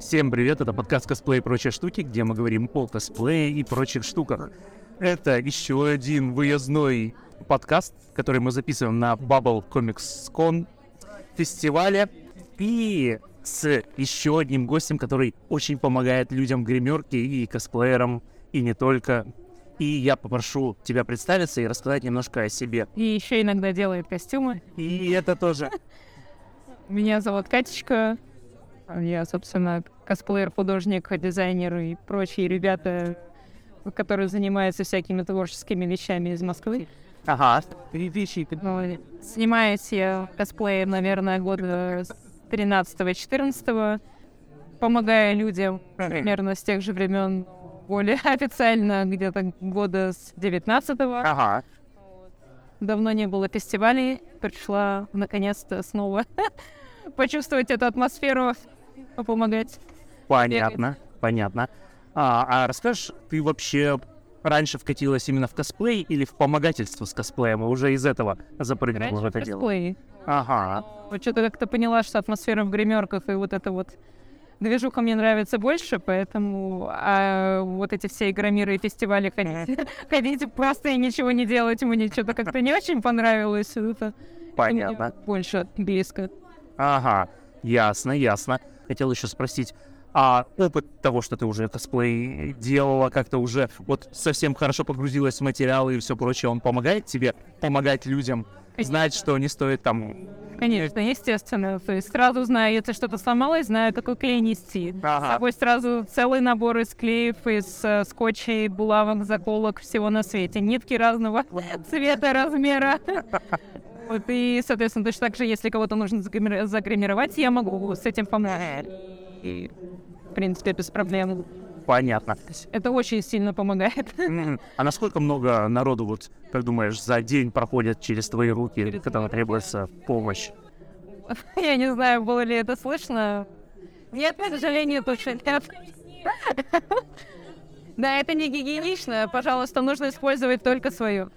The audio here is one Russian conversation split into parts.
Всем привет, это подкаст «Косплей и прочие штуки», где мы говорим о косплее и прочих штуках. Это еще один выездной подкаст, который мы записываем на Bubble Comics Con фестивале. И с еще одним гостем, который очень помогает людям гримерке и косплеерам, и не только. И я попрошу тебя представиться и рассказать немножко о себе. И еще иногда делает костюмы. И это тоже. Меня зовут Катечка. Я, собственно, косплеер, художник, дизайнер и прочие ребята, которые занимаются всякими творческими вещами из Москвы. Ага. Ну, Снимаюсь я косплеем, наверное, года с 13-14. Помогаю людям примерно с тех же времен более официально, где-то года с 19-го. Ага. Давно не было фестивалей. Пришла наконец-то снова почувствовать эту атмосферу, помогать. Понятно, понятно. А, а расскажешь, ты вообще раньше вкатилась именно в косплей или в помогательство с косплеем, и уже из этого запрыгнула в это дело? косплей. Ага. Вот что-то как-то поняла, что атмосфера в гримерках и вот это вот движуха мне нравится больше, поэтому а вот эти все игромиры и фестивали ходить, ходить просто и ничего не делать, мне что-то как-то не очень понравилось. Это Понятно. больше близко. Ага. Ясно, ясно. Хотел еще спросить, а опыт того, что ты уже косплей делала, как-то уже вот совсем хорошо погрузилась в материалы и все прочее, он помогает тебе помогать людям знать, что не стоит там... Конечно, естественно. То есть сразу знаю, если что-то сломалось, знаю, какой клей нести. С Ага. собой сразу целый набор из клеев, из э, скотчей, булавок, заколок, всего на свете. Нитки разного цвета, размера. Вот, и, соответственно, точно так же, если кого-то нужно загримир- загримировать, я могу с этим помогать. И, в принципе, без проблем. Понятно. Это очень сильно помогает. А насколько много народу, вот, как думаешь, за день проходит через твои руки, которым требуется помощь? Я не знаю, было ли это слышно. Нет, к сожалению, точно нет. Да, это не гигиенично. Пожалуйста, нужно использовать только свою.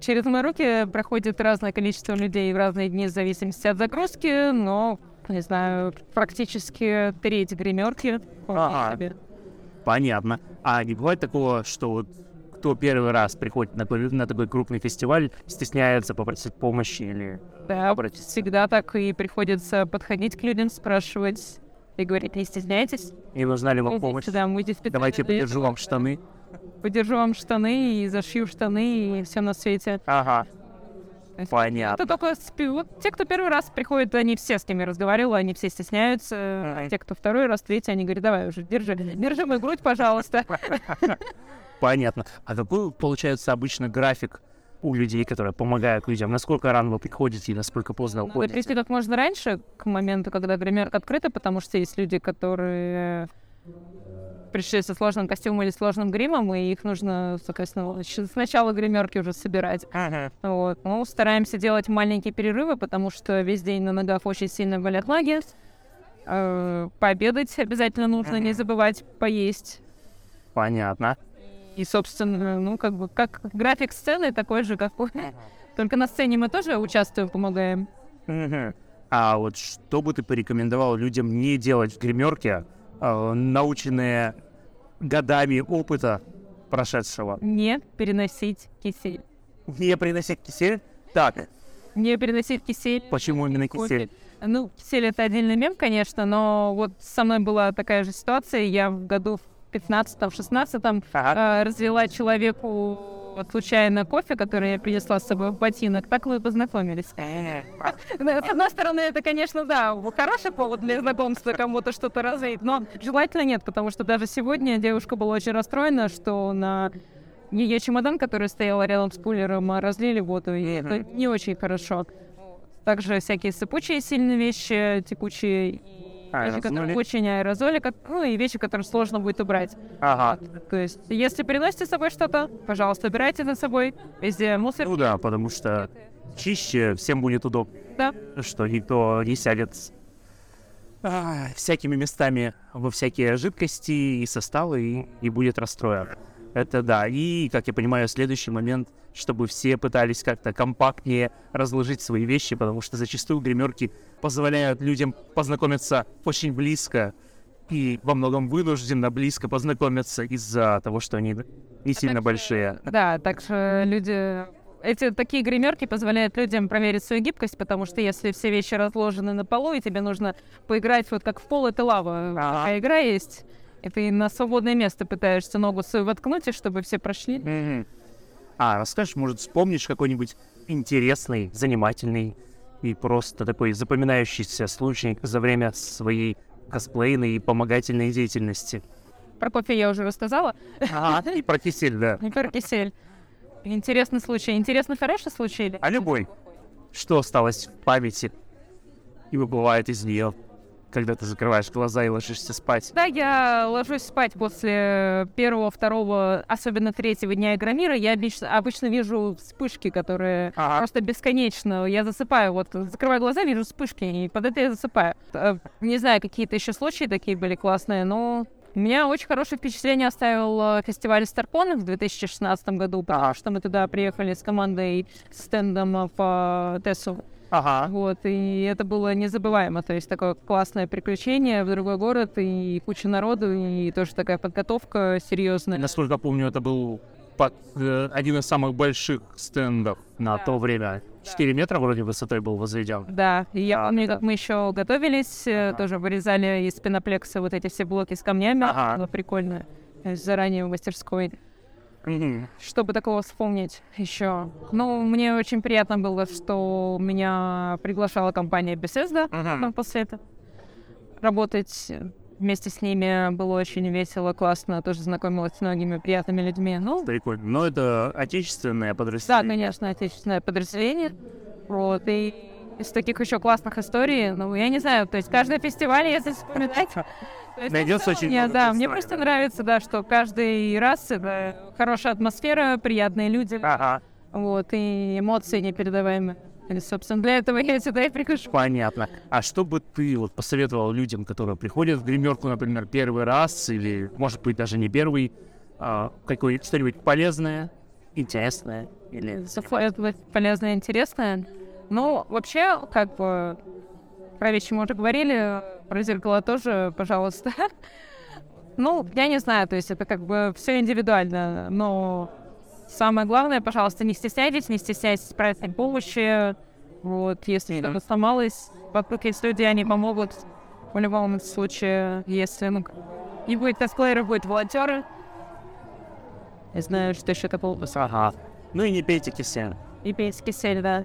Через мои руки проходит разное количество людей в разные дни в зависимости от загрузки, но, не знаю, практически треть гримерки. Ага. себе. Понятно. А не бывает такого, что вот кто первый раз приходит на, такой- на такой крупный фестиваль, стесняется попросить помощи или... Да, обратиться? всегда так и приходится подходить к людям, спрашивать и говорить, не стесняйтесь. Не нужна ли вам помощь? сюда, мы здесь Давайте подержу вам штаны. Подержу вам штаны и зашью штаны и все на свете. Ага. Понятно. Это только спи- вот те, кто первый раз приходит, они все с кем я разговаривала, они все стесняются. Ага. те, кто второй раз, третий, они говорят, давай уже, держи, держи мою грудь, пожалуйста. Понятно. А какой получается обычно график у людей, которые помогают людям? Насколько рано вы приходите и насколько поздно Вы уходите? прийти как можно раньше, к моменту, когда гримерка открыта, потому что есть люди, которые пришли со сложным костюмом или сложным гримом, и их нужно, соответственно, щ- с начала гримерки уже собирать. Ага. Вот. Ну, стараемся делать маленькие перерывы, потому что весь день на ногах очень сильно болят ноги. Э, Пообедать обязательно нужно, не забывать поесть. Понятно. И, собственно, ну, как бы, как график сцены такой же, как у- Только на сцене мы тоже участвуем, помогаем. А вот что бы ты порекомендовал людям не делать в гримерке, наученные годами опыта прошедшего? Не переносить кисель. Не приносить кисель? Так, Не переносить кисель. почему именно кисель? Ну, кисель это отдельный мем, конечно, но вот со мной была такая же ситуация. Я в году в 15-16 Ага. э, развела человеку вот случайно кофе, который я принесла с собой в ботинок. Так мы и познакомились. Ну, С одной стороны, это, конечно, да, хороший повод для знакомства кому-то что-то развеять, но желательно нет, потому что даже сегодня девушка была очень расстроена, что на ее чемодан, который стоял рядом с кулером, а, разлили воду, и это не очень хорошо. Также всякие сыпучие сильные вещи, текучие, и вещи, которые Аэрозоли. очень аэрозоли, как- ну и вещи, которые сложно будет убрать. Ага. То есть, если приносите с собой что-то, пожалуйста, убирайте за собой. Везде мусор. Ну да, потому что чище всем будет удобно, Да. что никто не сядет а, всякими местами во всякие жидкости и составы и, и будет расстроен. Это да. И, как я понимаю, следующий момент, чтобы все пытались как-то компактнее разложить свои вещи, потому что зачастую гримерки позволяют людям познакомиться очень близко и во многом вынужденно близко познакомиться из-за того, что они не сильно большие. Да, так что люди... Эти такие гримерки позволяют людям проверить свою гибкость, потому что если все вещи разложены на полу, и тебе нужно поиграть вот как в пол, это лава. Ага. Такая игра есть, и ты на свободное место пытаешься ногу свою воткнуть, и чтобы все прошли. Мгм. А, расскажешь, может, вспомнишь какой-нибудь интересный, занимательный и просто такой запоминающийся случай за время своей косплейной и помогательной деятельности? Про кофе я уже рассказала. Ага, и про кисель, да. И про кисель. Интересный случай. Интересный хороший случай или? А любой. Что осталось в памяти и выплывает из нее, когда ты закрываешь глаза и ложишься спать? Да, я ложусь спать после первого, второго, особенно третьего дня Игромира. Я обычно, обычно вижу вспышки, которые Ага. просто бесконечно. Я засыпаю, вот закрываю глаза, вижу вспышки, и под это я засыпаю. Э, Не знаю, какие-то еще случаи такие были классные, но у меня очень хорошее впечатление оставил э, фестиваль Старкон в 2016 году, потому что мы туда приехали с командой с стендом э, по Тессу. Ага. Вот, и это было незабываемо. То есть такое классное приключение в другой город, и куча народу, и тоже такая подготовка серьезная. Насколько помню, это был под, э, один из самых больших стендов на Да. то время. 4 метра вроде высотой был возведен. Да, и я А, помню, как мы еще готовились, э, тоже вырезали из пеноплекса вот эти все блоки с камнями. Ага. Было прикольно. Есть заранее в мастерской. Чтобы такого вспомнить еще. Ну, мне очень приятно было, что меня приглашала компания Bethesda ну, после этого. Работать вместе с ними было очень весело, классно. Тоже знакомилась с многими приятными людьми. Ну, Прикольно. Но это отечественное да, подразделение. конечно, отечественное подразделение. Вот, и из таких еще классных историй, ну, я не знаю, то есть каждый фестиваль, если вспоминать, Найдется очень много Да, мне просто нравится, да, что каждый раз это хорошая атмосфера, приятные люди, Ага. вот, и эмоции непередаваемые. И, собственно, для этого я сюда и прихожу. Понятно. А что бы ты вот посоветовал людям, которые приходят в гримерку, например, первый раз, или, может быть, даже не первый, а, какое что-нибудь полезное, интересное, или... Полезное интересное. Ну, вообще, как бы, про вещи мы уже говорили, про зеркало тоже, пожалуйста. Ну, я не знаю, то есть это как бы все индивидуально, но самое главное, пожалуйста, не стесняйтесь, не стесняйтесь просить помощи. Вот, если Мгм. что-то сломалось, вокруг есть люди, они помогут. В любом случае, если, ну, не будет косплееров, будет волонтеры. Я знаю, что еще это было. Ага. Ну и не пейте кисель. И пейте кисель, да.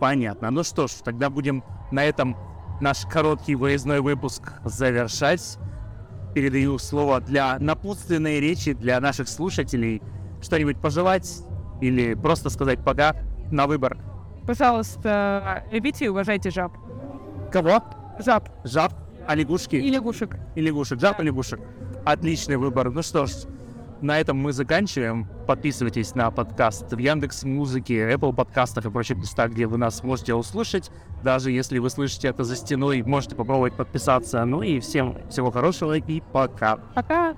Понятно. Ну что ж, тогда будем на этом наш короткий выездной выпуск завершать. Передаю слово для напутственной речи для наших слушателей. Что-нибудь пожелать или просто сказать пока на выбор. Пожалуйста, любите и уважайте жаб. Кого? Жаб Жаб, а лягушки и лягушек. и лягушек. Жаб и лягушек. Отличный выбор. Ну что ж, на этом мы заканчиваем. Подписывайтесь на подкаст в Яндекс Музыке, Apple подкастах и прочих местах, где вы нас можете услышать. Даже если вы слышите это за стеной, можете попробовать подписаться. Ну и всем всего хорошего и пока. Пока.